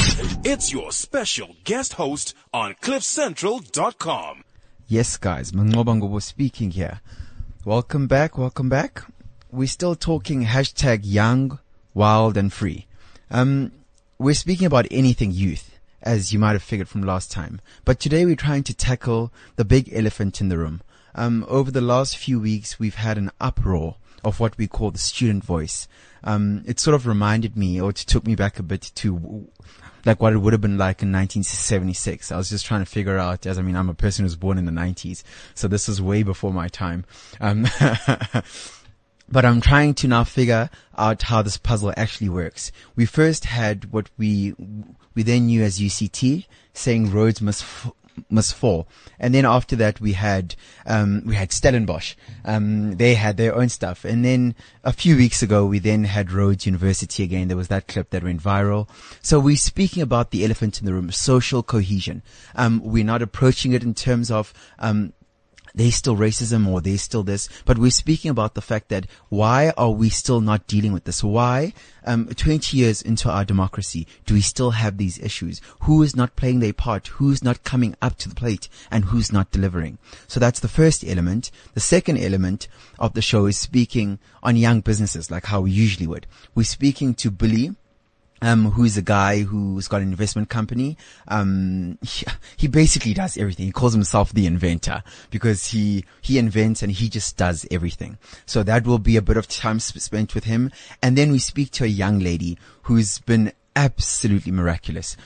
It's your special guest host on CliffCentral.com. Yes, guys, Mangobangobo speaking here. Welcome back, welcome back. We're still talking hashtag young, wild and free. Um, we're speaking about anything youth, as you might have figured from last time. But today we're trying to tackle the big elephant in the room. Um, over the last few weeks, we've had an uproar of what we call the student voice. Um, it sort of reminded me, or it took me back a bit to like what it would have been like in 1976. I was just trying to figure out, as I mean, I'm a person who's born in the 90s, so this was way before my time. Um, but I'm trying to now figure out how this puzzle actually works. We first had what we we then knew as UCT, saying Rhodes must f- must fall. And then after that, we had, um, we had Stellenbosch. Um, they had their own stuff. And then a few weeks ago, we then had Rhodes University again. There was that clip that went viral. So we're speaking about the elephant in the room, social cohesion. Um, we're not approaching it in terms of, um, there's still racism or there's still this, but we're speaking about the fact that why are we still not dealing with this? Why, um, 20 years into our democracy, do we still have these issues? Who is not playing their part? Who's not coming up to the plate and who's not delivering? So that's the first element. The second element of the show is speaking on young businesses like how we usually would. We're speaking to Billy, um, who's a guy who's got an investment company. Um, he, he, basically does everything. He calls himself the inventor because he, he invents and he just does everything. So that will be a bit of time spent with him. And then we speak to a young lady who's been absolutely miraculous.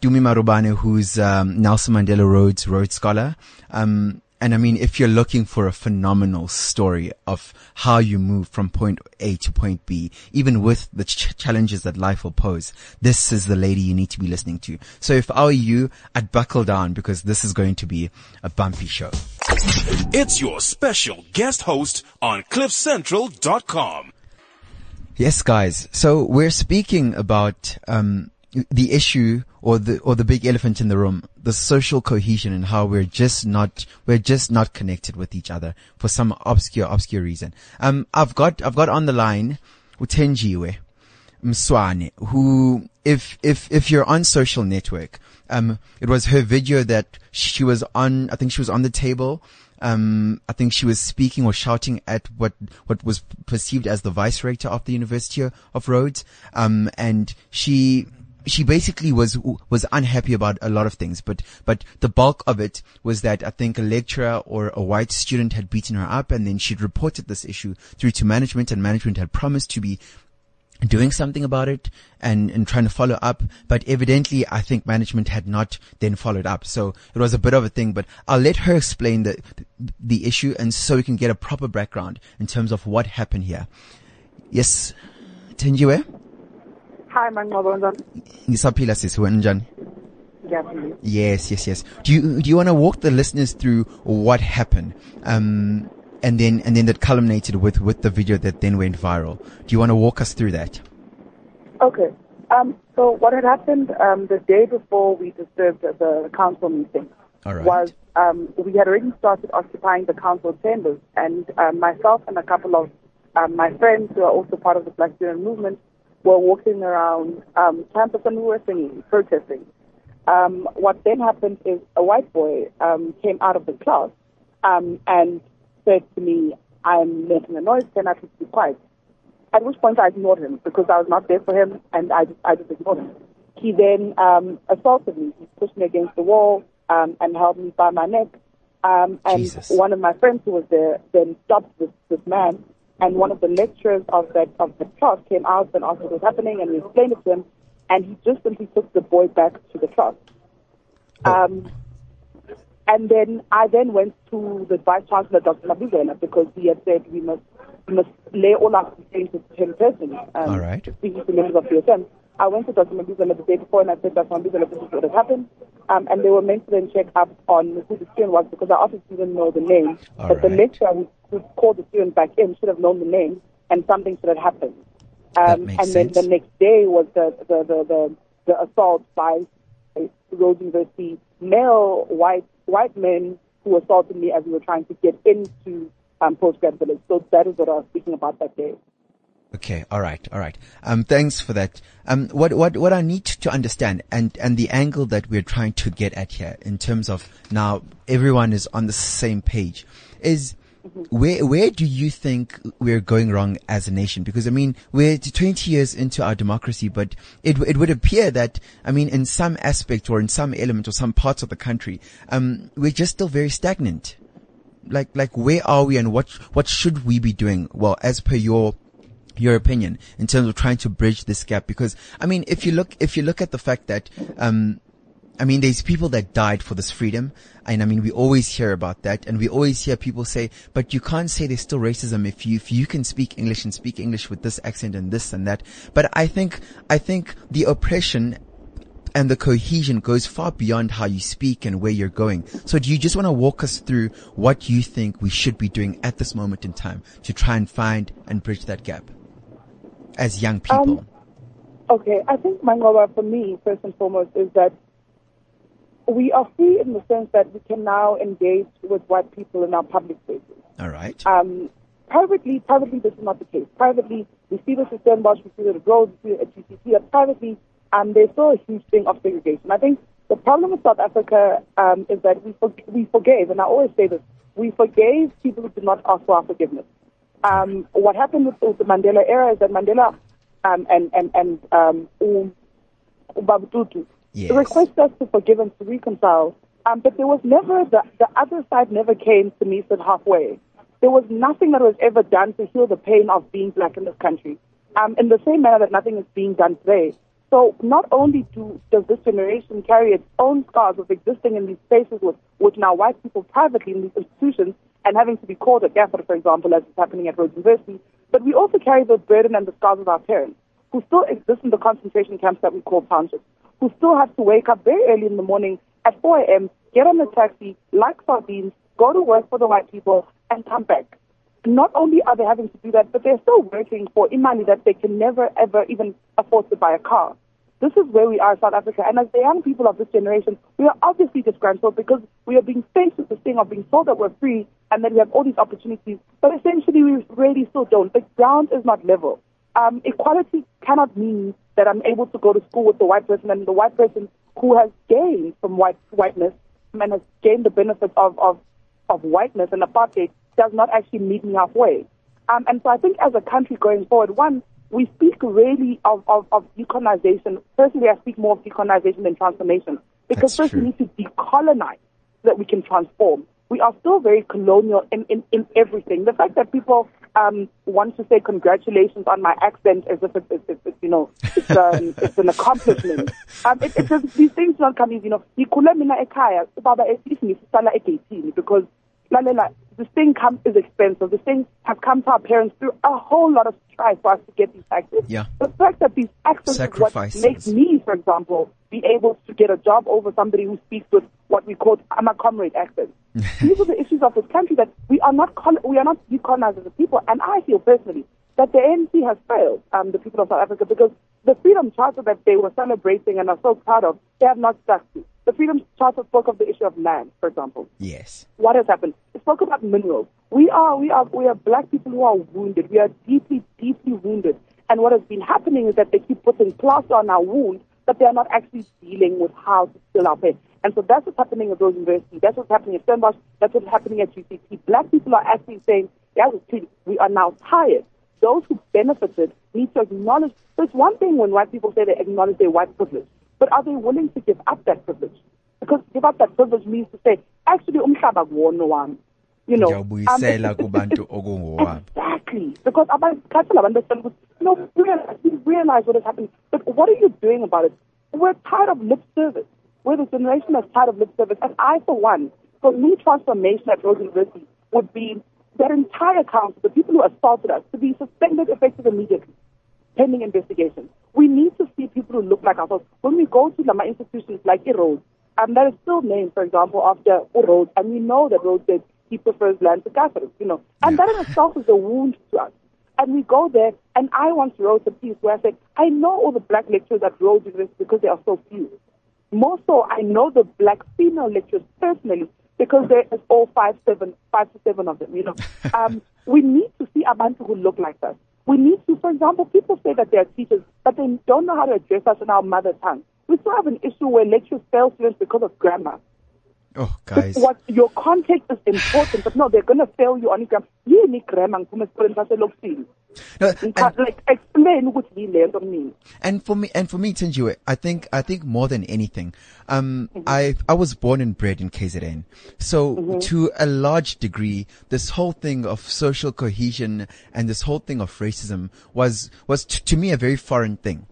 Dumi Marubane, who's, um, Nelson Mandela Rhodes Rhodes Scholar. Um, and I mean, if you're looking for a phenomenal story of how you move from point A to point B, even with the ch- challenges that life will pose, this is the lady you need to be listening to. So if I were you, I'd buckle down because this is going to be a bumpy show. It's your special guest host on CliffCentral.com. Yes, guys. So we're speaking about, um, the issue or the or the big elephant in the room, the social cohesion and how we're just not we're just not connected with each other for some obscure obscure reason. Um, I've got I've got on the line Utenjiwe Mswane, who if if if you're on social network, um, it was her video that she was on. I think she was on the table. Um, I think she was speaking or shouting at what, what was perceived as the vice rector of the University of Rhodes. Um, and she, she basically was was unhappy about a lot of things, but but the bulk of it was that I think a lecturer or a white student had beaten her up, and then she'd reported this issue through to management, and management had promised to be doing something about it and, and trying to follow up. But evidently, I think management had not then followed up. So it was a bit of a thing, but I'll let her explain the, the issue and so we can get a proper background in terms of what happened here. Yes, Thenjiwe? Hi, Mangobo njani? Ngisaphila sisi wena njani? Ngiyaphila. Yes, yes, yes. Do you do you want to walk the listeners through what happened? Um, and then and then that culminated with with the video that then went viral. Do you want to walk us through that? Okay. Um, so what had happened um, the day before we disturbed the council meeting All right. was um, we had already started occupying the council chambers, and um, myself and a couple of um, my friends who are also part of the Black Student Movement were walking around um, campus and we were singing, protesting. Um, what then happened is a white boy um, came out of the class um, and said to me, I'm making a noise, can I please be quiet? At which point I ignored him because I was not there for him and I just, I just ignored him. He then um, assaulted me. He pushed me against the wall um, and held me by my neck. Um, and Jesus. one of my friends who was there then stopped this, this man and one of the lecturers of that of the class came out and asked what was happening, and we explained it to him, and he just simply took the boy back to the class. Um, and then I then went to the vice chancellor, Dr. Mabizela, because he had said we must we must lay all our complaints to him personally. Um, All right. To members of BSM. I went to Dr. Mabizela the day before and I said, Dr. Mabizela, this is what has happened. Um, and they were meant to then check up on who the student was because I obviously didn't know the name. All but the lecturer who, who called the student back in should have known the name and something should have happened. That Um, and then sense. the next day was the, the, the, the, the assault by Rhodes University male white white men who assaulted me as we were trying to get into um, postgrad village. So that is what I was speaking about that day. Okay, all right, all right. Um, thanks for that. Um, what what what I need to understand, and and the angle that we're trying to get at here, in terms of now everyone is on the same page, is where where do you think we're going wrong as a nation? Because I mean, we're 20 years into our democracy, but it it would appear that I mean, in some aspect or in some element or some parts of the country, um, we're just still very stagnant. Like like where are we, and what what should we be doing? Well, as per your your opinion in terms of trying to bridge this gap? Because I mean, if you look, if you look at the fact that, um, I mean, there's people that died for this freedom. And I mean, we always hear about that and we always hear people say, but you can't say there's still racism if you, if you can speak English and speak English with this accent and this and that. But I think, I think the oppression and the cohesion goes far beyond how you speak and where you're going. So do you just want to walk us through what you think we should be doing at this moment in time to try and find and bridge that gap? As young people? Um, okay, I think Mangoba for me, first and foremost, is that we are free in the sense that we can now engage with white people in our public spaces. All right. Um, privately, privately, this is not the case. Privately, we see this at Stellenbosch, we see it at Rhodes, we see it at GCT, but privately, um, there's still a huge thing of segregation. I think the problem with South Africa um, is that we, for- we forgave, and I always say this, we forgave people who did not ask for our forgiveness. Um, what happened with, with, the Mandela era is that Mandela um, and and and um, Baba Tutu yes. requested us to forgive and to reconcile, um, but there was never the the other side never came to meet us halfway. There was nothing that was ever done to heal the pain of being black in this country. Um, in the same manner that nothing is being done today. So not only do, does this generation carry its own scars of existing in these spaces with, with now white people privately in these institutions, and having to be called at Gafford, for example, as is happening at Rhodes University. But we also carry the burden and the scars of our parents, who still exist in the concentration camps that we call townships, who still have to wake up very early in the morning at 4 a.m., get on a taxi, like sardines, go to work for the white people, and come back. Not only are they having to do that, but they're still working for money that they can never, ever even afford to buy a car. This is where we are in South Africa. And as the young people of this generation, we are obviously disgruntled because we are being faced with this thing of being told that we're free and that we have all these opportunities. But essentially, we really still don't. The ground is not level. Um, equality cannot mean that I'm able to go to school with the white person and the white person who has gained from white whiteness and has gained the benefits of, of, of whiteness and apartheid does not actually meet me halfway. Um, and so I think as a country going forward, one, we speak really of, of, of decolonization. Personally, I speak more of decolonization than transformation because That's first true. we need to decolonize so that we can transform. We are still very colonial in, in, in everything. The fact that people um, want to say congratulations on my accent as if it's, it's, it's you know it's, um, it's an accomplishment. Um, it, it just, these things don't come easy. You know, ngikhule mina ekhaya baba esithi ngisala egeyithini because this thing come, is expensive. This thing has come to our parents through a whole lot of strife for us to get these access. Yeah. The fact that these access Sacrifices. makes me, for example, be able to get a job over somebody who speaks with what we call I'm a comrade accent. these are the issues of this country that we are not col- we are not decolonized as a people. And I feel personally that the ANC has failed um, the people of South Africa because the Freedom Charter that they were celebrating and are so proud of, they have not stuck to. The Freedom Charter spoke of the issue of land, for example. Yes. What has happened? It spoke about minerals. We are, we are, we are black people who are wounded. We are deeply, deeply wounded. And what has been happening is that they keep putting plaster on our wound, but they are not actually dealing with how to heal our pain. And so that's what's happening at Rhodes University. That's what's happening at Stellenbosch. That's what's happening at GCT. Black people are actually saying, yeah, we are now tired. Those who benefited need to acknowledge. So it's one thing when white people say they acknowledge their white privilege, but are they willing to give up that privilege? Because give up that privilege means to say, actually, umhlaba kuwona wami. You know, um, Ngiyawubuyisela kubantu okungowami. Exactly. Because abantu abantu ukuthi no, realize, we realize what is happening. But what are you doing about it? We're tired of lip service. We're the generation that's tired of lip service. And I, for one, for me, transformation at Rhodes University would be that entire council, the people who assaulted us, to be suspended effective immediately, pending investigation. We need to see people who look like ourselves. When we go to Lama institutions like Rhodes, and that is still named, for example, after Rhodes, and we know that Rhodes said he prefers land to Catholics, you know. And that in itself is a wound to us. And we go there, and I once wrote a piece where I said, I know all the black lecturers at Rhodes University because there are so few. More so, I know the black female lecturers personally because there is all five, seven, five to seven of them, you know. um, we need to see abantu who look like us. We need to, for example, people say that they are teachers, but they don't know how to address us in our mother tongue. We still have an issue where lecturers fail students because of grammar. Oh, guys. What your context is important, but no, they're going to fail you on grammar. You need grammar. No, and- like explain what we learned on me. And for me, and for me, Thenjiwe, I think, I think more than anything, um, Mm-hmm. I, I was born and bred in KZN. So to a large degree, this whole thing of social cohesion and this whole thing of racism was, was t- to me a very foreign thing.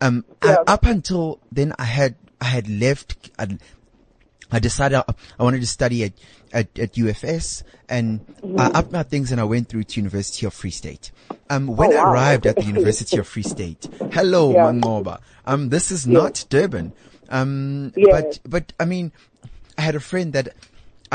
Um, I- up until then, I had, I had left, I, I decided I, I wanted to study at, at, at UFS and I upped my things and I went through to University of Free State. Um, when Oh, I arrived at the University of Free State, hello, Yeah. Mangoba. Um, this is not Durban. Um, Yes. but, but I mean, I had a friend that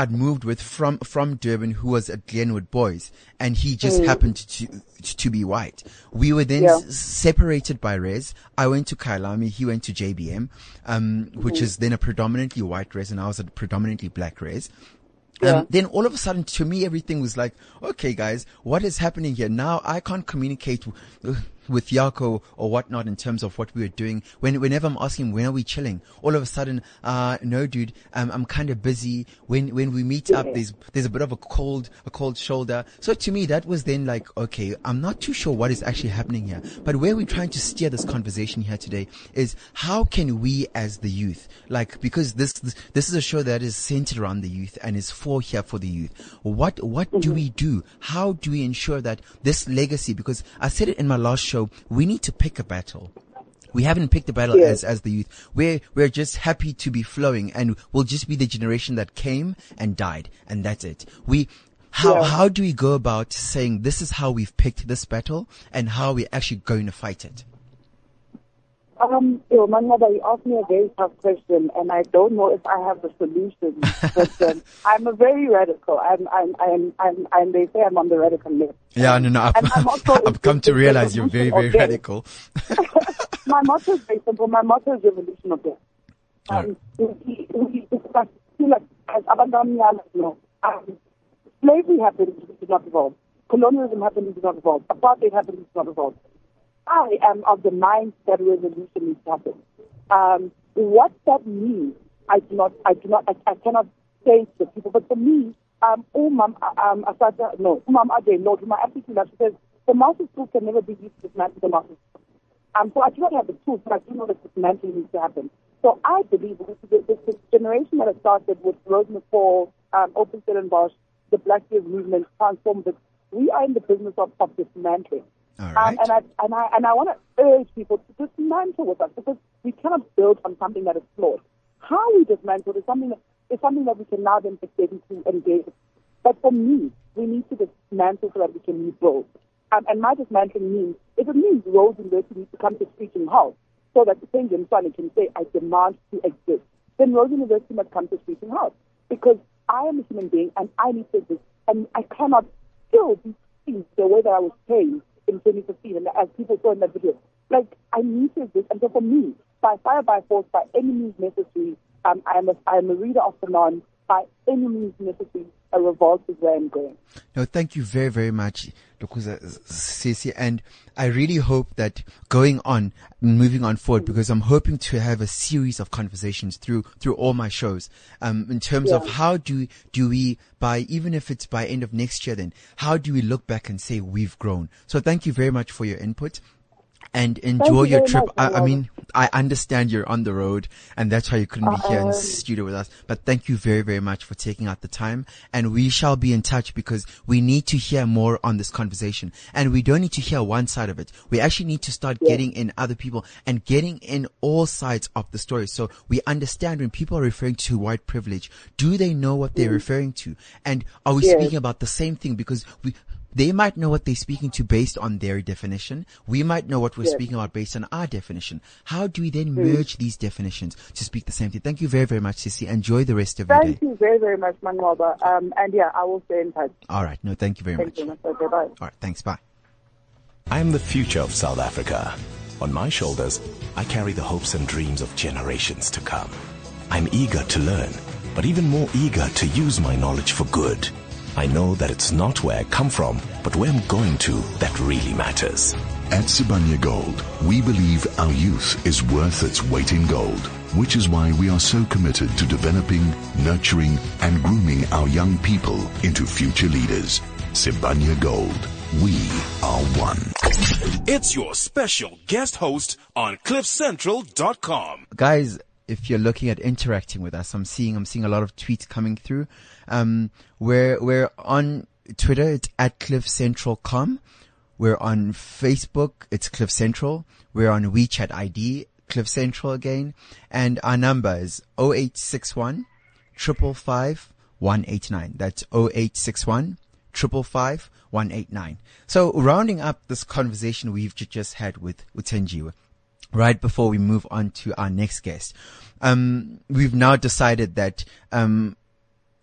I'd moved with from, from Durban who was at Glenwood Boys and he just happened to, to be white. We were then Mm. Yeah. s- separated by res. I went to Khayalami, he went to JBM, um, which Mm-hmm. is then a predominantly white res and I was a predominantly black res. Yeah. Um, then all of a sudden, to me, everything was like, okay, guys, what is happening here? Now I can't communicate w- with Yako or whatnot in terms of what we were doing. When, whenever I'm asking, when are we chilling? All of a sudden, uh, no, dude, um, I'm kind of busy. When, when we meet up, there's, there's a bit of a cold, a cold shoulder. So to me, that was then like, okay, I'm not too sure what is actually happening here. But where we're trying to steer this conversation here today is how can we as the youth, like, because this, this, this is a show that is centered around the youth and is for here for the youth. What, what do we do? How do we ensure that this legacy, because I said it in my last show, we need to pick a battle. We haven't picked a battle Yes. as, as the youth. We're, we're just happy to be flowing and we'll just be the generation that came and died. And that's it. We, how, Yeah. how do we go about saying this is how we've picked this battle and how we're actually going to fight it? Um, you know, my mother, you asked me a very tough question, and I don't know if I have the solution. but um, I'm a very radical. I'm, I'm, I'm, I'm, I'm, they say I'm on the radical left. Yeah, no, no, I've, I've come to realize you're very, very radical. my motto is very simple. My motto is revolution of death. Um, we, we, it's like, as Abandamiya, you know, um, slavery happened, it did not evolve. Colonialism happened, it did not evolve. Apartheid happened, it did not evolve. I am of the mind that revolution needs to happen. Um, what that means, I do not, I do not, I, I cannot say to people. But for me, um, Umam, um, Asada, no, Umam Ade, no, to my aptitude, she says, the master school can never be used to dismantle the master school. Um, so I do not have the tools, but I do know that dismantling needs to happen. So I believe this, this, this, generation that has started with Rose McCall, um, Open Stellenbosch, the Black Youth Movement, Transform, this, we are in the business of, of dismantling. All Um, and I and I and I want to urge people to dismantle with us because we cannot build on something that is flawed. How we dismantle is something that is something that we can now then into engage. But for me, we need to dismantle so that we can rebuild. Um, and my dismantling means if it means Rhodes University needs to come to screeching halt so that the Penguin Sunny can say I demand to exist, then Rhodes University must come to screeching House because I am a human being and I need to exist and I cannot still be seen the way that I was trained in 2015 and as people saw in that video. Like, I need to exist. And so for me, by fire, by force, by any means necessary, um, I am a, I am a reader of the non. By any means necessary, a revolt is where I'm going. No, thank you very, very much, Dokuza Sisi. And I really hope that going on, moving on forward, because I'm hoping to have a series of conversations through, through all my shows, um, in terms of how do, do we, by, even if it's by end of next year then, how do we look back and say we've grown? So thank you very much for your input. And enjoy you your trip. much, I, I mean, I understand you're on the road and that's why you couldn't be here in Um, studio with us. But thank you very, very much for taking out the time. And we shall be in touch because we need to hear more on this conversation. And we don't need to hear one side of it. We actually need to start getting in other people and getting in all sides of the story. So we understand when people are referring to white privilege, do they know what they're referring to? And are we Yes. speaking about the same thing? Because we, they might know what they're speaking to based on their definition. We might know what we're Yes. speaking about based on our definition. How do we then merge these definitions to speak the same thing? Thank you very, very much, Sissy. Enjoy the rest of your day. Thank you very, very much, Manuela. Um, and yeah, I will stay in touch. All right. No, thank you very Thank much. you very much. Okay, bye. All right. Thanks. Bye. I'm the future of South Africa. On my shoulders, I carry the hopes and dreams of generations to come. I'm eager to learn, but even more eager to use my knowledge for good. I know that it's not where I come from, but where I'm going to that really matters. At Sibanye Gold, we believe our youth is worth its weight in gold, which is why we are so committed to developing, nurturing, and grooming our young people into future leaders. Sibanye Gold. We are one. It's your special guest host on CliffCentral.com. Guys, if you're looking at interacting with us, I'm seeing I'm seeing a lot of tweets coming through. Um, we're we're on Twitter. It's at CliffCentral.com. We're on Facebook. It's Cliff Central. We're on WeChat ID. Cliff Central again. And our number is 0861 555 189. That's 0861 555 189. So rounding up this conversation we've just had with Utenjiwe, right before we move on to our next guest, um, we've now decided that, um,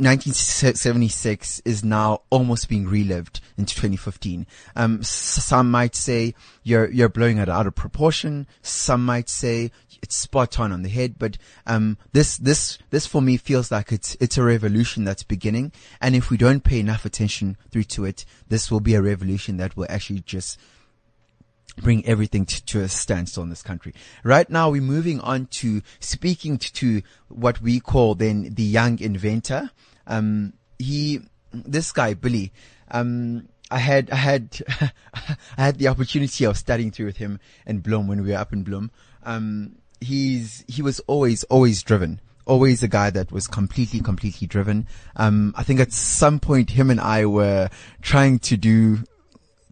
1976 is now almost being relived into 2015. Um, some might say you're you're blowing it out of proportion. Some might say it's spot on on the head. But um, this this this for me feels like it's it's a revolution that's beginning. And if we don't pay enough attention through to it, this will be a revolution that will actually just bring everything to, to, a standstill in this country. Right now, we're moving on to speaking to, to what we call then the young inventor. Um, he, this guy, Billy, um, I had, I had, I had the opportunity of studying through with him in Bloem when we were up in Bloem. Um, he's, he was always, always driven. Always a guy that was completely, completely driven. Um, I think at some point him and I were trying to do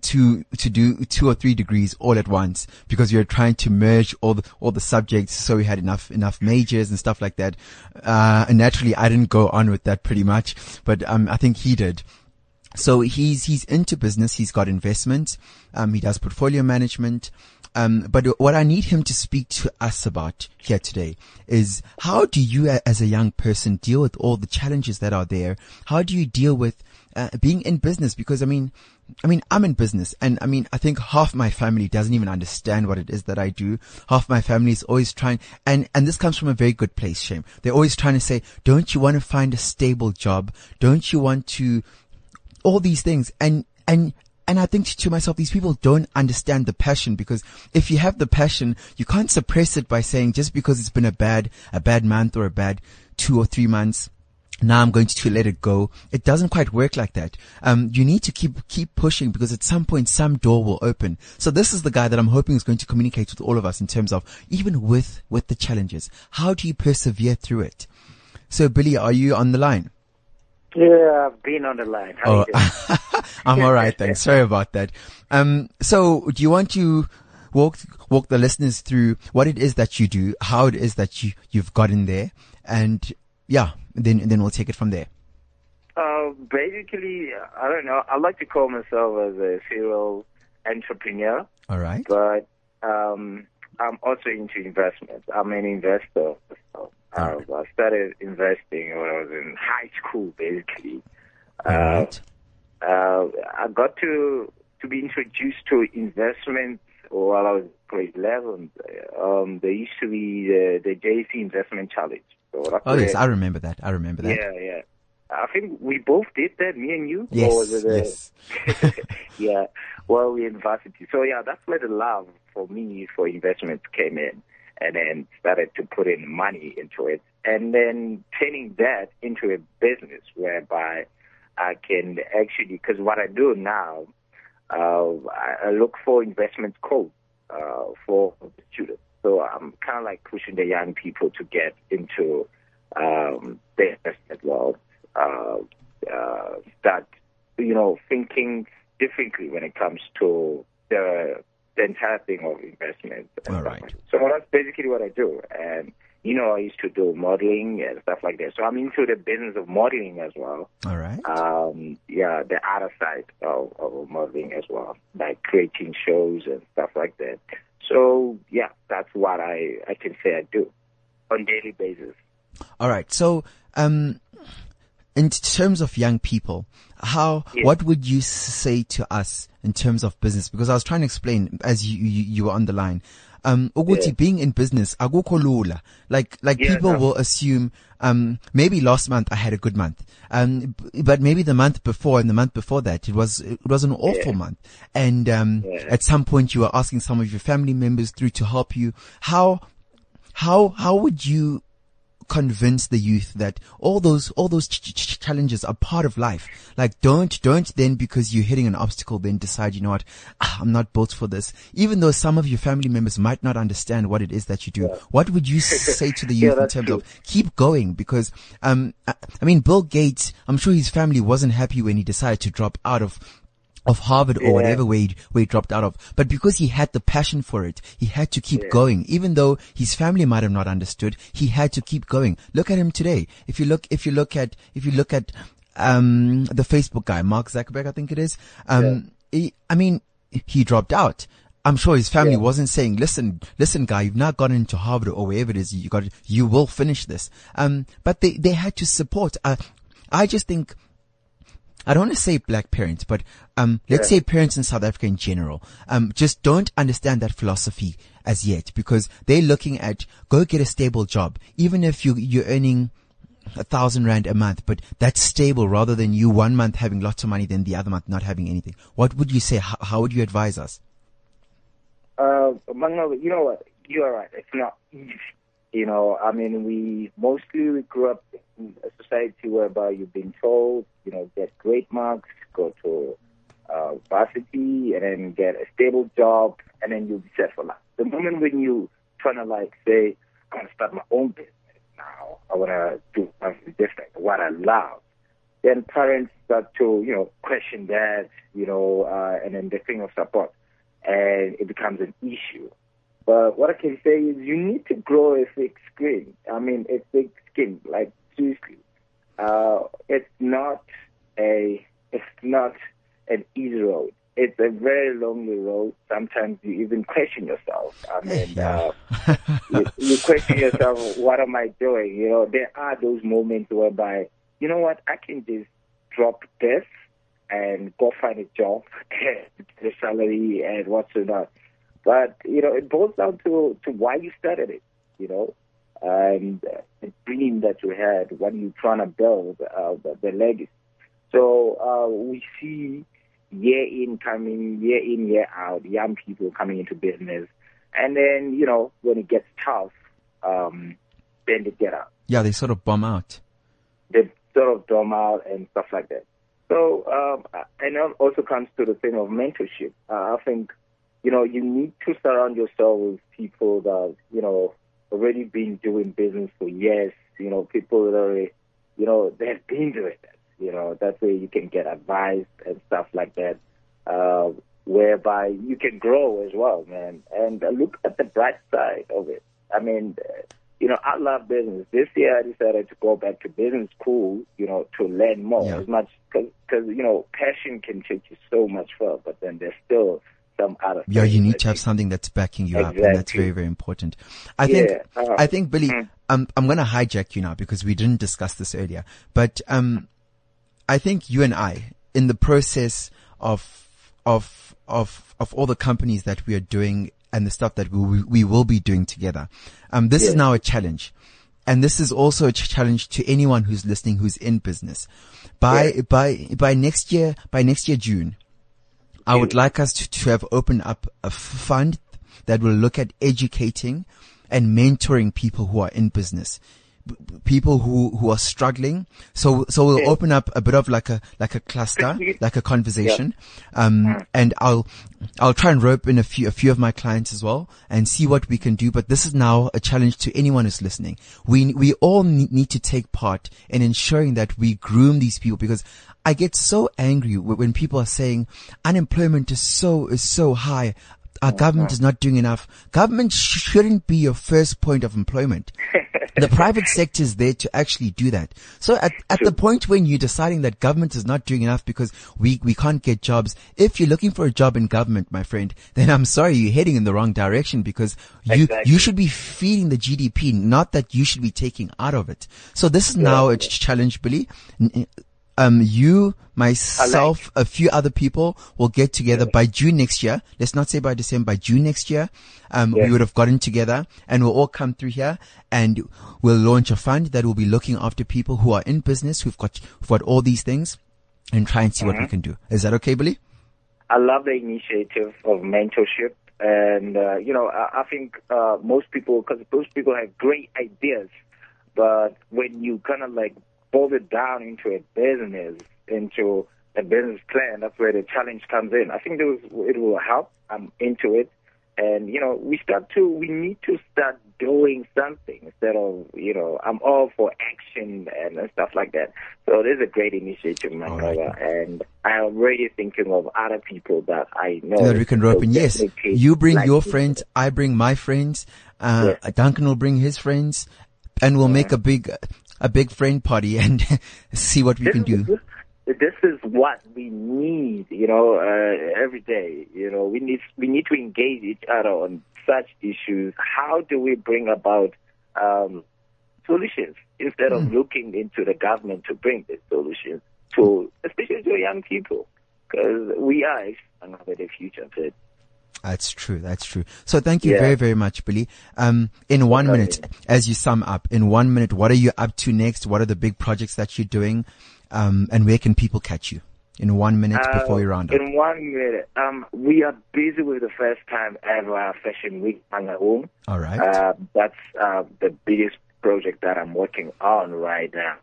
to to do two or three degrees all at once because were trying to merge all the all the subjects so we had enough enough majors and stuff like that. Uh, and naturally, I didn't go on with that pretty much, but um, I think he did. So he's he's into business. He's got investment. Um, he does portfolio management. Um, but what I need him to speak to us about here today is how do you as a young person deal with all the challenges that are there? How do you deal with uh, being in business? Because I mean, I mean, I'm in business and I mean, I think half my family doesn't even understand what it is that I do. Half my family is always trying, and, and this comes from a very good place, Shame. They're always trying to say, don't you want to find a stable job? Don't you want to, all these things. And, and, and I think to myself, these people don't understand the passion because if you have the passion, you can't suppress it by saying just because it's been a bad, a bad month or a bad two or three months, now I'm going to let it go. It doesn't quite work like that. Um, you need to keep, keep pushing because at some point some door will open. So this is the guy that I'm hoping is going to communicate with all of us in terms of even with, with the challenges. How do you persevere through it? So Billy, are you on the line? Yeah, I've been on the line. How oh, I'm all right. Thanks. Sorry about that. Um, so do you want to walk, walk the listeners through what it is that you do, how it is that you, you've gotten there and yeah, then then we'll take it from there. Uh, basically, I don't know. I like to call myself as a serial entrepreneur. All right. But um, I'm also into investments. I'm an investor. So, uh, I started investing when I was in high school, basically. All uh, right. Uh, I got to to be introduced to investments while I was grade 11. Um, there used to be the, the JSE Investment Challenge. So oh yes, I remember that. I remember that. Yeah, yeah. I think we both did that, me and you. Yes, yes. yeah, well, we in university. So yeah, that's where the love for me for investments came in, and then started to put in money into it, and then turning that into a business whereby I can actually, because what I do now, uh, I look for investment codes uh, for the students. So I'm kind of like pushing the young people to get into um, the investment world, uh, uh, start, you know, thinking differently when it comes to the the entire thing of investment. All right. So that's basically what I do. And, you know, I used to do modeling and stuff like that. So I'm into the business of modeling as well. All right. Um, yeah, the other side of, of modeling as well, like creating shows and stuff like that. So yeah, that's what I, I can say I do on daily basis. All right. So, um, in terms of young people, how, Yeah. what would you say to us in terms of business? Because I was trying to explain as you, you, you were on the line. Um, ukuthi Yeah. being in business, akukho lula. Like, like Yeah, people no. will assume, um, maybe last month I had a good month. Um, but maybe the month before and the month before that, it was, it was an awful Yeah. month. And, um, at some point you were asking some of your family members through to help you. How, how, how would you convince the youth that all those all those ch- ch- challenges are part of life. Like don't don't then because you're hitting an obstacle then decide you know what ah, I'm not built for this. Even though some of your family members might not understand what it is that you do. What would you say to the Yeah, youth in terms true. of keep going because um I, I mean Bill Gates I'm sure his family wasn't happy when he decided to drop out of of Harvard or Yeah. whatever where he, where he dropped out of. But because he had the passion for it, he had to keep going. Even though his family might have not understood, he had to keep going. Look at him today. If you look, if you look at, if you look at, um, the Facebook guy, Mark Zuckerberg, I think it is. Um, he, I mean, he dropped out. I'm sure his family Yeah. wasn't saying, listen, listen, guy, you've not gotten into Harvard or wherever it is you got, you will finish this. Um, but they, they had to support. Uh, I just think, I don't want to say black parents, but um, let's say parents in South Africa in general, um, just don't understand that philosophy as yet because they're looking at go get a stable job, even if you you're earning a thousand rand a month, but that's stable rather than you one month having lots of money, then the other month not having anything. What would you say? How, how would you advise us? Uh, you know what? You are right. It's not easy. You know, I mean, we mostly we grew up a society whereby you've been told, you know, get great marks, go to uh, varsity, and then get a stable job, and then you'll be set for life. The moment when you trying to like say, I want to start my own business now, I want to do something different, what I love, then parents start to, you know, question that, you know, uh, and then the thing of support, and it becomes an issue. But what I can say is you need to grow a thick skin. I mean, a thick skin, like seriously. Uh, it's not a, it's not an easy road. It's a very lonely road. Sometimes you even question yourself. I mean, uh, you, you question yourself, what am I doing? You know, there are those moments whereby, you know what, I can just drop this and go find a job, the salary and whatsoever. But, you know, it boils down to, to why you started it, you know, and the dream that you had, what you're trying to build, uh, the, the legacy. So uh, we see year in coming, year in, year out, young people coming into business. And then, you know, when it gets tough, um, then they get out. Yeah, they sort of bum out. They sort of dumb out and stuff like that. So, um, and it also comes to the thing of mentorship. Uh, I think, you know, you need to surround yourself with people that, you know, already been doing business for years, you know, people that are, you know, they've been doing that. You know, that way you can get advice and stuff like that, uh, whereby you can grow as well, man. And uh, look at the bright side of it. I mean, uh, you know, I love business. This year I decided to go back to business school, you know, to learn more Yeah. as much, because, you know, passion can take you so much further, but then there's still some other Yeah, you need to have something that's backing you up, and that's very, very important. I think, Yeah, uh, I think, Billy, mm. um, I'm going to hijack you now because we didn't discuss this earlier. But um, I think you and I, in the process of of of of all the companies that we are doing and the stuff that we we will be doing together, um, this is now a challenge. And this is also a challenge to anyone who's listening who's in business. By Yeah. by by next year, by next year June, I would like us to, to have opened up a fund that will look at educating and mentoring people who are in business. People who, who are struggling. So, so we'll Yeah. open up a bit of like a, like a cluster, like a conversation. Um, and I'll, I'll try and rope in a few, a few of my clients as well and see what we can do. But this is now a challenge to anyone who's listening. We, we all need to take part in ensuring that we groom these people because I get so angry when people are saying unemployment is so, is so high. Our oh, government is not doing enough. Government shouldn't be your first point of employment. the private sector is there to actually do that. So at, at the point when you're deciding that government is not doing enough because we, we can't get jobs, if you're looking for a job in government, my friend, then I'm sorry, you're heading in the wrong direction because you, Exactly. you should be feeding the GDP, not that you should be taking out of it. So this is now a challenge, Billy. Um, you, myself, a few other people will get together by June next year. Let's not say by December, by June next year. Um, we would have gotten together and we'll all come through here and we'll launch a fund that will be looking after people who are in business, who've got, who've got all these things and try and see what we can do. Is that okay, Billy? I love the initiative of mentorship, and uh, you know, I, I think uh, most people, because most people have great ideas, but when you kind of like it down into a business, into a business plan, that's where the challenge comes in. I think those, it will help. I'm into it, and you know, we start to, we need to start doing something instead of, you know, I'm all for action and, and stuff like that. So this is a great initiative, my All right. brother, and I'm already thinking of other people that I know that we can rope in. Yes, you bring like your this. friends, I bring my friends, uh, Yes. Duncan will bring his friends, and we'll make a big, a big friend party and see what we This can is- do. This, this is what we need, you know, uh, every day. You know, we need we need to engage each other on such issues. How do we bring about um, solutions instead Hmm. of looking into the government to bring the solutions to, especially to young people, because we are another future. That's true. That's true. So thank you Yeah. very, very much, Billy. Um, in one Okay. minute, as you sum up, in one minute, what are you up to next? What are the big projects that you're doing? Um, and where can people catch you? In one minute before we round up. Uh, In one minute, um, we are busy with the first time ever Fashion Week Mangaung. All right. Uh, that's uh, the biggest project that I'm working on right now.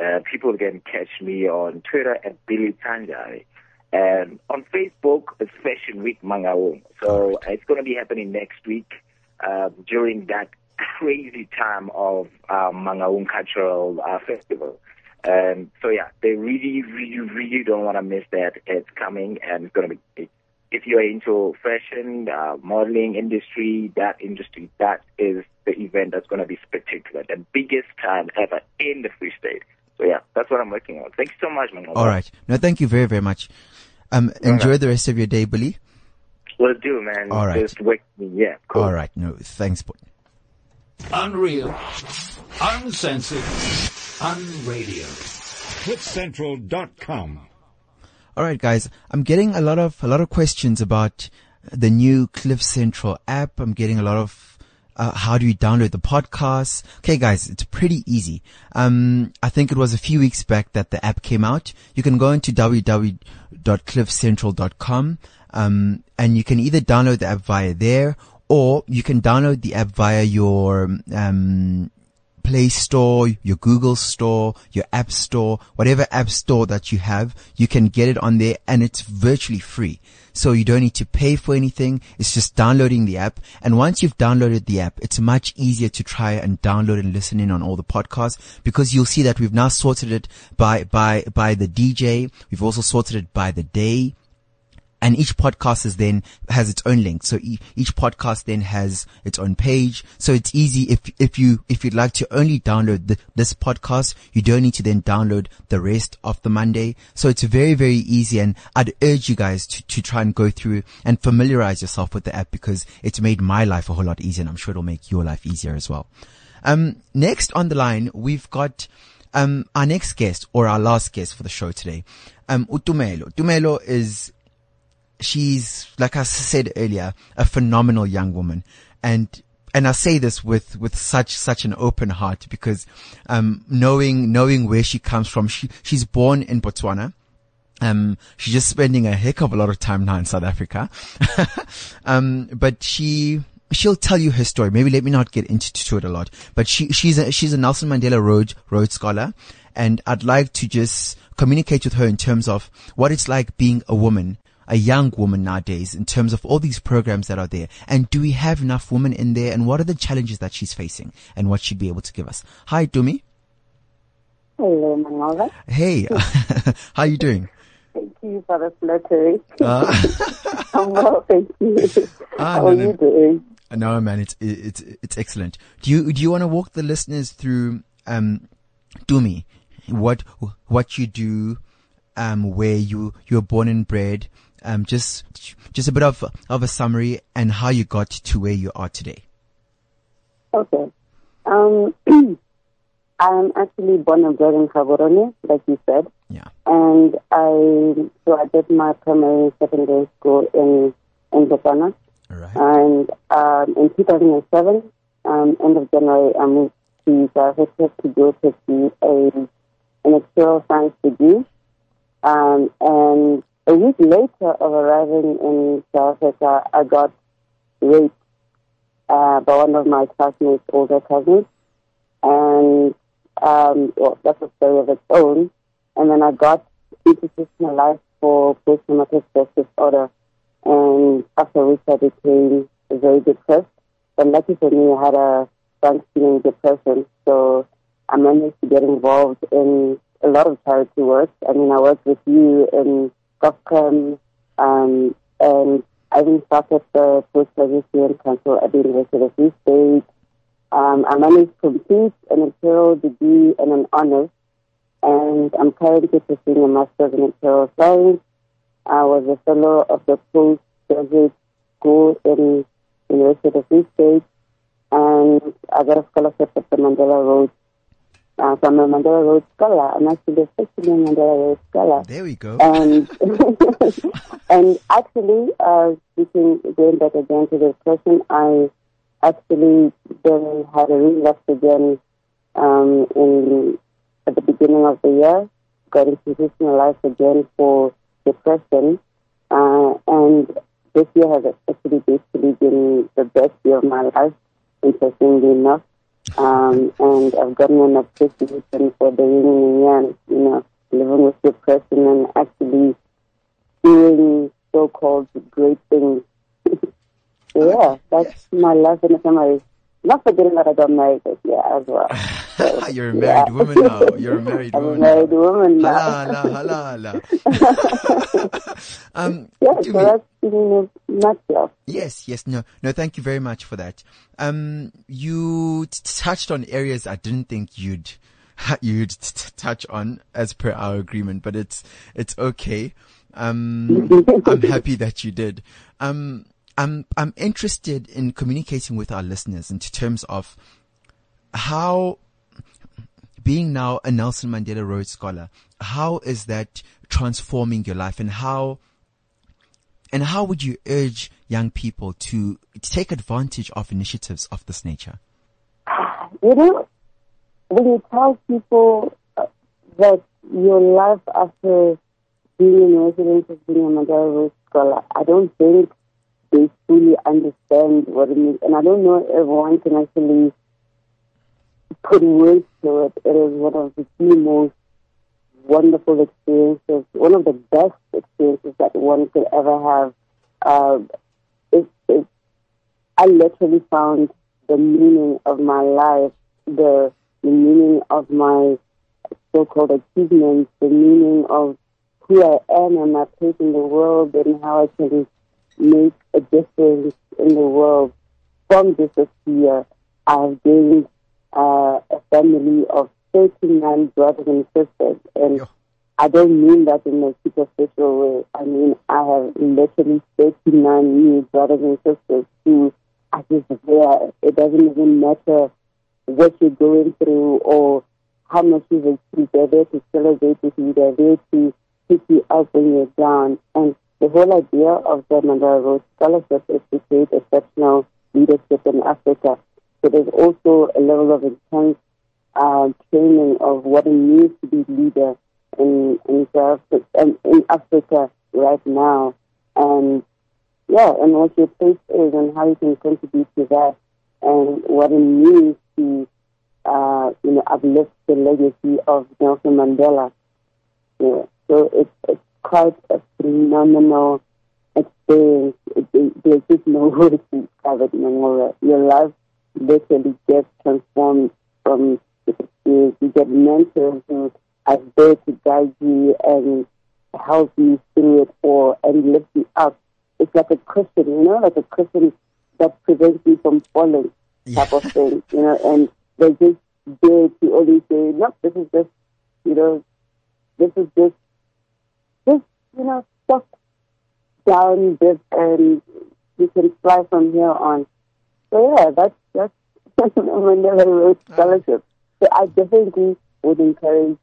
Uh, people can catch me on Twitter at Billy Tanjari. And on Facebook, it's Fashion Week Mangaung. So it's going to be happening next week uh, during that crazy time of uh, Mangaung Cultural uh, Festival. And so, yeah, they really, really, really don't want to miss that. It's coming and it's going to be if you're into fashion, uh, modeling industry, that industry, that is the event that's going to be spectacular, the biggest time ever in the Free State. So yeah, that's what I'm working on. Thank you so much, man. All right. No, thank you very, very much. Um, enjoy the rest of your day, Billy. Will do, man. All right. Just wake me. Yeah, cool. All right. No, thanks. boy. Unreal. Uncensored. Unradio. CliffCentral.com. All right, guys. I'm getting a lot of a lot of questions about the new Cliff Central app. I'm getting a lot of uh, how do you download the podcast? Okay, guys, it's pretty easy. Um, I think it was a few weeks back that the app came out. You can go into www.cliffcentral.com, um, and you can either download the app via there, or you can download the app via your um, Play Store, your Google Store, your App Store, whatever app store that you have, you can get it on there and it's virtually free. So you don't need to pay for anything. It's just downloading the app. And once you've downloaded the app, it's much easier to try and download and listen in on all the podcasts because you'll see that we've now sorted it by, by, by the DJ. We've also sorted it by the day and each podcast is then has its own link. So e- each podcast then has its own page. So it's easy if if you if you'd like to only download the, this podcast, you don't need to then download the rest of the Monday. So it's very very easy, and I'd urge you guys to to try and go through and familiarize yourself with the app because it's made my life a whole lot easier, and I'm sure it'll make your life easier as well. Um, next on the line, we've got um, our next guest or our last guest for the show today. Um, Utumelo. Utumelo is she's like I said earlier, a phenomenal young woman, and and I say this with with such such an open heart because um, knowing knowing where she comes from, she she's born in Botswana. Um, she's just spending a heck of a lot of time now in South Africa. um, but she, she'll tell you her story. Maybe let me not get into to it a lot, but she, she's a, she's a Nelson Mandela Rhodes, Rhodes scholar. And I'd like to just communicate with her in terms of what it's like being a woman, a young woman nowadays in terms of all these programs that are there. And do we have enough women in there? And what are the challenges that she's facing and what she'd be able to give us? Hi, Dumi. Hello, Manova. Hey, how are you doing? Thank you for the flattery. Uh, I'm well, thank you. Ah, How no, are no. you doing? No, man, it's it's it's excellent. Do you do you want to walk the listeners through um, Dumi, what what you do, um, where you you were born and bred, um, just just a bit of of a summary and how you got to where you are today. Okay. Um, I'm actually born and bred in Gaborone, like you said. Yeah. And I, so I did my primary and secondary school in, in Botswana. Right. And um, in 2007, um, end of January, I moved to South Africa to go to see a, an external science degree. Um, and a week later of arriving in South Africa, I got raped uh, by one of my classmates' older cousins. And um, well, that's a story of its own. And then I got institutionalized for post-traumatic stress disorder. And after which I became very depressed. But lucky for me, I had a functioning depression. So I managed to get involved in a lot of charity work. I mean, I worked with you in Um, and I even started the Post-Graduation Council at the University of Free State. Um, I managed to complete an imperial degree and an honors, and I'm currently pursuing a master's in imperial science. I was a fellow of the postgraduate school in University of Free State, and I got a scholarship at the Mandela Rhodes. Uh, I'm a Mandela Rhodes scholar. I'm actually officially a Mandela Rhodes scholar. There we go. And and actually, uh, speaking going back again to the question, I actually then had a relapse again um, in at the beginning of the year. Got institutionalized again for depression, uh, and this year has actually basically been the best year of my life, interestingly enough. Um, and I've gotten an appreciation for the yin and you know, living with depression and actually doing so-called great things. yeah, that's my life in a summary. Not forgetting that I got married this year as well. So, You're a married yeah. woman now. You're a married I'm a married now. woman now. Halala, halala. um, Yeah, do so me- that's in a nutshell. Yes, yes, no, no, thank you very much for that. Um, you t- touched on areas I didn't think you'd, you'd t- touch on as per our agreement, but it's, it's okay. Um, I'm happy that you did. Um, I'm, I'm interested in communicating with our listeners in terms of how being now a Nelson Mandela Rhodes Scholar, how is that transforming your life and how and how would you urge young people to take advantage of initiatives of this nature? You know, when you tell people uh, that your life after being in residence as being a Mandela Rhodes Scholar, I don't think they fully understand what it means. And I don't know if everyone can actually put words to it. It is one of the few most wonderful experiences, one of the best experiences that one could ever have. Uh, it, it, I literally found the meaning of my life, the, the meaning of my so-called achievements, the meaning of who I am and my place in the world and how I can make a difference in the world. From this year, I've gained uh, a family of 39 brothers and sisters. And Yo. I don't mean that in a superficial way. I mean, I have literally 39 new brothers and sisters who are just there. It doesn't even matter what you're going through or how much you've achieved. They're there to celebrate with you. They're there to pick you up when you're down. And the whole idea of the Mandela Rhodes Scholarship is to create exceptional leadership in Africa. So there's also a level of intense uh, training of what it means to be leader in in, in in Africa right now, and yeah, and what your place is and how you can contribute to that, and what it means to uh, you know uplift the legacy of Nelson Mandela. Yeah, so it's it's quite a phenomenal experience. There's just no words to describe it anymore. Your life literally gets transformed from this experience. You get mentors who are there to guide you and help you through it all and lift you up. It's like a cushion, you know, like a cushion that prevents you from falling type Yeah. of thing, you know, and they're just there to always say, no, this is just, you know, this is just, you know, stop down this and you can fly from here on. So yeah, that's, that's Mandela Rhodes Scholarship. So I definitely would encourage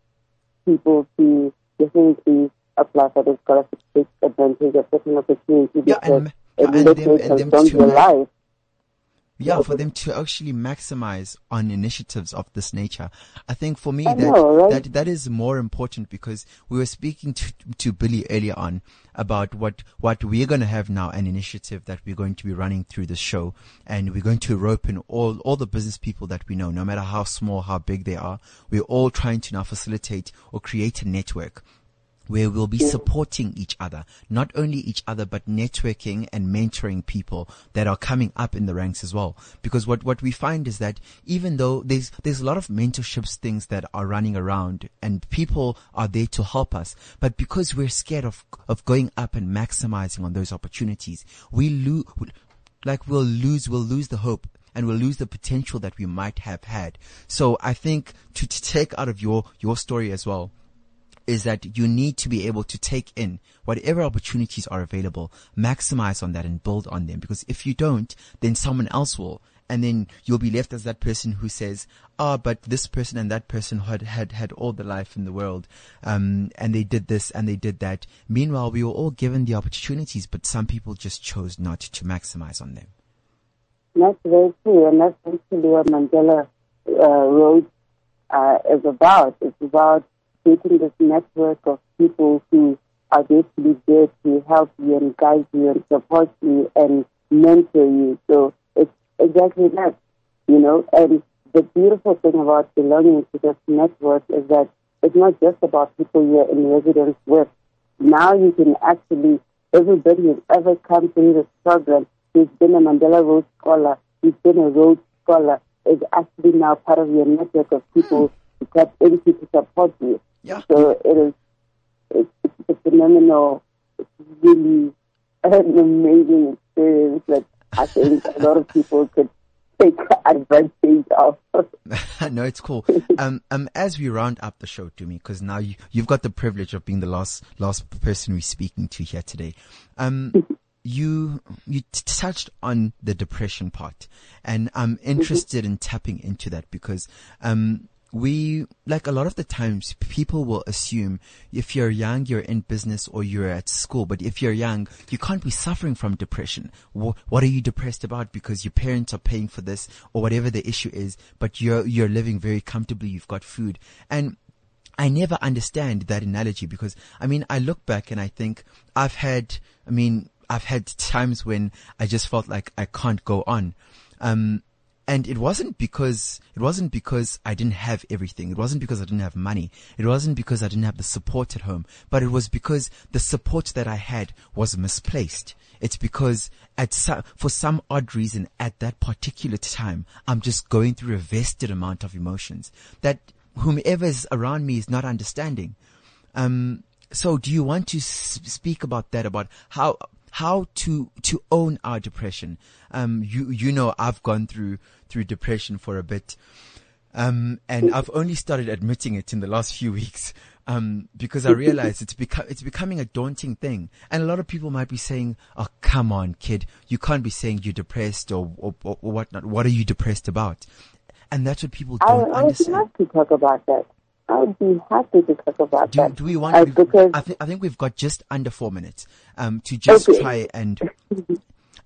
people to definitely apply for the scholarship, take advantage of such an opportunity Yeah, because and, yeah, it and literally them, and them transforms your life. Yeah, for them to actually maximize on initiatives of this nature. I think for me that, know, right? that, that is more important because we were speaking to, to Billy earlier on about what, what we're going to have now, an initiative that we're going to be running through the show and we're going to rope in all, all the business people that we know, no matter how small, how big they are. We're all trying to now facilitate or create a network where we'll be supporting each other, not only each other, but networking and mentoring people that are coming up in the ranks as well. Because what, what we find is that even though there's, there's a lot of mentorships things that are running around and people are there to help us, but because we're scared of, of going up and maximizing on those opportunities, we lose, like we'll lose, we'll lose the hope and we'll lose the potential that we might have had. So I think to, to take out of your, your story as well, is that you need to be able to take in whatever opportunities are available, maximize on that and build on them. Because if you don't, then someone else will. And then you'll be left as that person who says, ah, but this person and that person had, had, had all the life in the world. Um, and they did this and they did that. Meanwhile, we were all given the opportunities, but some people just chose not to maximize on them. That's very true, and that's what Mandela uh, Rhodes uh, is about. It's about creating this network of people who are basically there to help you and guide you and support you and mentor you. So it's exactly that, you know. And the beautiful thing about belonging to this network is that it's not just about people you're in residence with. Now you can actually, everybody who's ever come through this program, who's been a Mandela Rhodes Scholar, who's been a Rhodes Scholar, is actually now part of your network of people to tap into to support you. Yeah. So it is, it's, it's a phenomenal, it's really an amazing experience that I think a lot of people could take advantage of. no, it's cool. Um, um, as we round up the show to me, because now you, you've got the privilege of being the last, last person we're speaking to here today. Um, you, you t- touched on the depression part and I'm interested in tapping into that because, um, we, like a lot of the times, people will assume if you're young, you're in business or you're at school. But if you're young, you can't be suffering from depression. What are you depressed about? Because your parents are paying for this or whatever the issue is, but you're, you're living very comfortably. You've got food. And I never understand that analogy because I mean, I look back and I think I've had, I mean, I've had times when I just felt like I can't go on. Um, and it wasn't because, it wasn't because I didn't have everything. It wasn't because I didn't have money. It wasn't because I didn't have the support at home, but it was because the support that I had was misplaced. It's because at some, for some odd reason at that particular time, I'm just going through a vested amount of emotions that whomever is around me is not understanding. Um, so do you want to speak about that, about how, how to, to own our depression? Um, you, you know, I've gone through, through depression for a bit. Um, and I've only started admitting it in the last few weeks. Um, because I realize it's become, it's becoming a daunting thing. And a lot of people might be saying, Oh, come on, kid. You can't be saying you're depressed or, or, or whatnot. What are you depressed about? And that's what people don't I would understand. love to talk about that. I would be happy to talk about Do, that. do we want? Uh, because I think I think we've got just under four minutes um, to just Okay. try and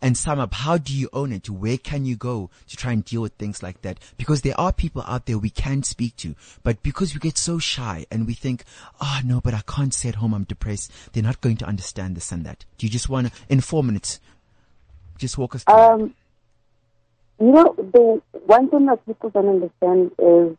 and sum up. How do you own it? Where can you go to try and deal with things like that? Because there are people out there we can speak to, but because we get so shy and we think, oh no, but I can't say at home I'm depressed. They're not going to understand this and that. Do you just want to, in four minutes, just walk us through? Um, you know, the one thing that people don't understand is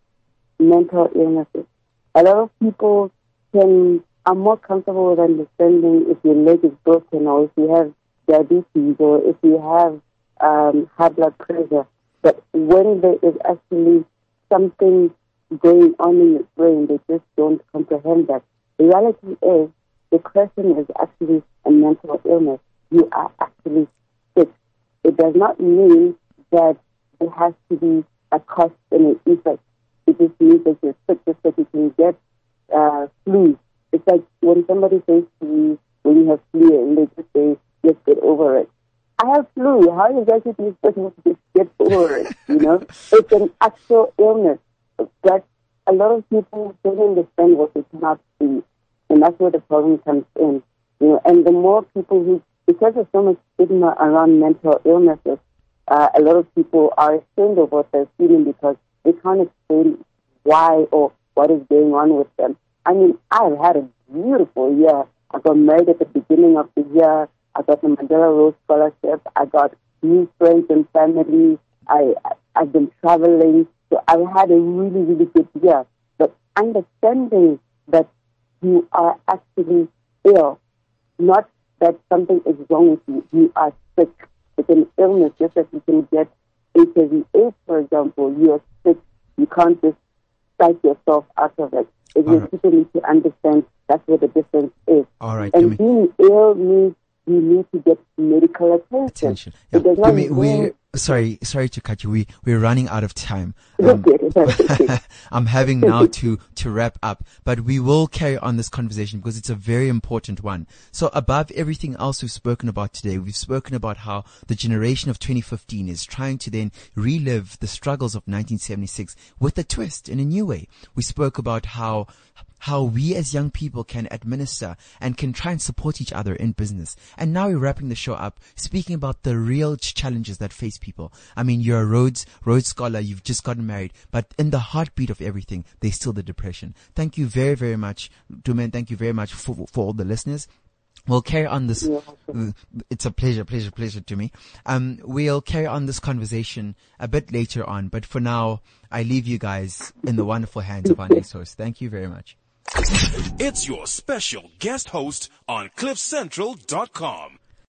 mental illnesses. A lot of people can are more comfortable with understanding if your leg is broken or if you have diabetes or if you have um, high blood pressure. But when there is actually something going on in your brain, they just don't comprehend that. The reality is depression is actually a mental illness. You are actually sick it does not mean that there has to be a cost and an effect. It means that you're sick just that you can get uh, flu. It's like when somebody says to you, when you have flu and they just say, just get over it. I have flu. How is that you guys supposed to just get over it? You know, it's an actual illness. But a lot of people don't understand what it cannot be, and that's where the problem comes in. You know, and the more people who, because there's so much stigma around mental illnesses, uh, a lot of people are ashamed of what they're feeling because they can't explain why or what is going on with them. I mean, I've had a beautiful year. I got married at the beginning of the year. I got the Mandela Rhodes Scholarship. I got new friends and family. I, I've been traveling. So I've had a really, really good year. But understanding that you are actually ill, not that something is wrong with you. You are sick. It's an illness, just as you can get HIV AIDS, for example. You are sick. You can't just psych yourself out of it. It right. people need to understand that's where the difference is. All right, And being ill means you need to get medical attention. Attention. Yeah. It does not mean we sorry, sorry to cut you. We we're running out of time. It's um, okay, it's okay. I'm having now to to wrap up, but we will carry on this conversation because it's a very important one. So above everything else we've spoken about today, we've spoken about how the generation of 2015 is trying to then relive the struggles of 1976 with a twist in a new way. We spoke about how how we as young people can administer and can try and support each other in business. And now we're wrapping the show up speaking about the real challenges that face people. I mean, you're a Rhodes, Rhodes scholar, you've just gotten married, but in the heartbeat of everything, there's still the depression. Thank you very, very much, Dumen. Thank you very much for, for all the listeners. We'll carry on this. uh, It's a pleasure, pleasure, pleasure to me. Um, we'll carry on this conversation a bit later on, but for now, I leave you guys in the wonderful hands of our next host. Thank you very much. It's your special guest host on CliffCentral.com.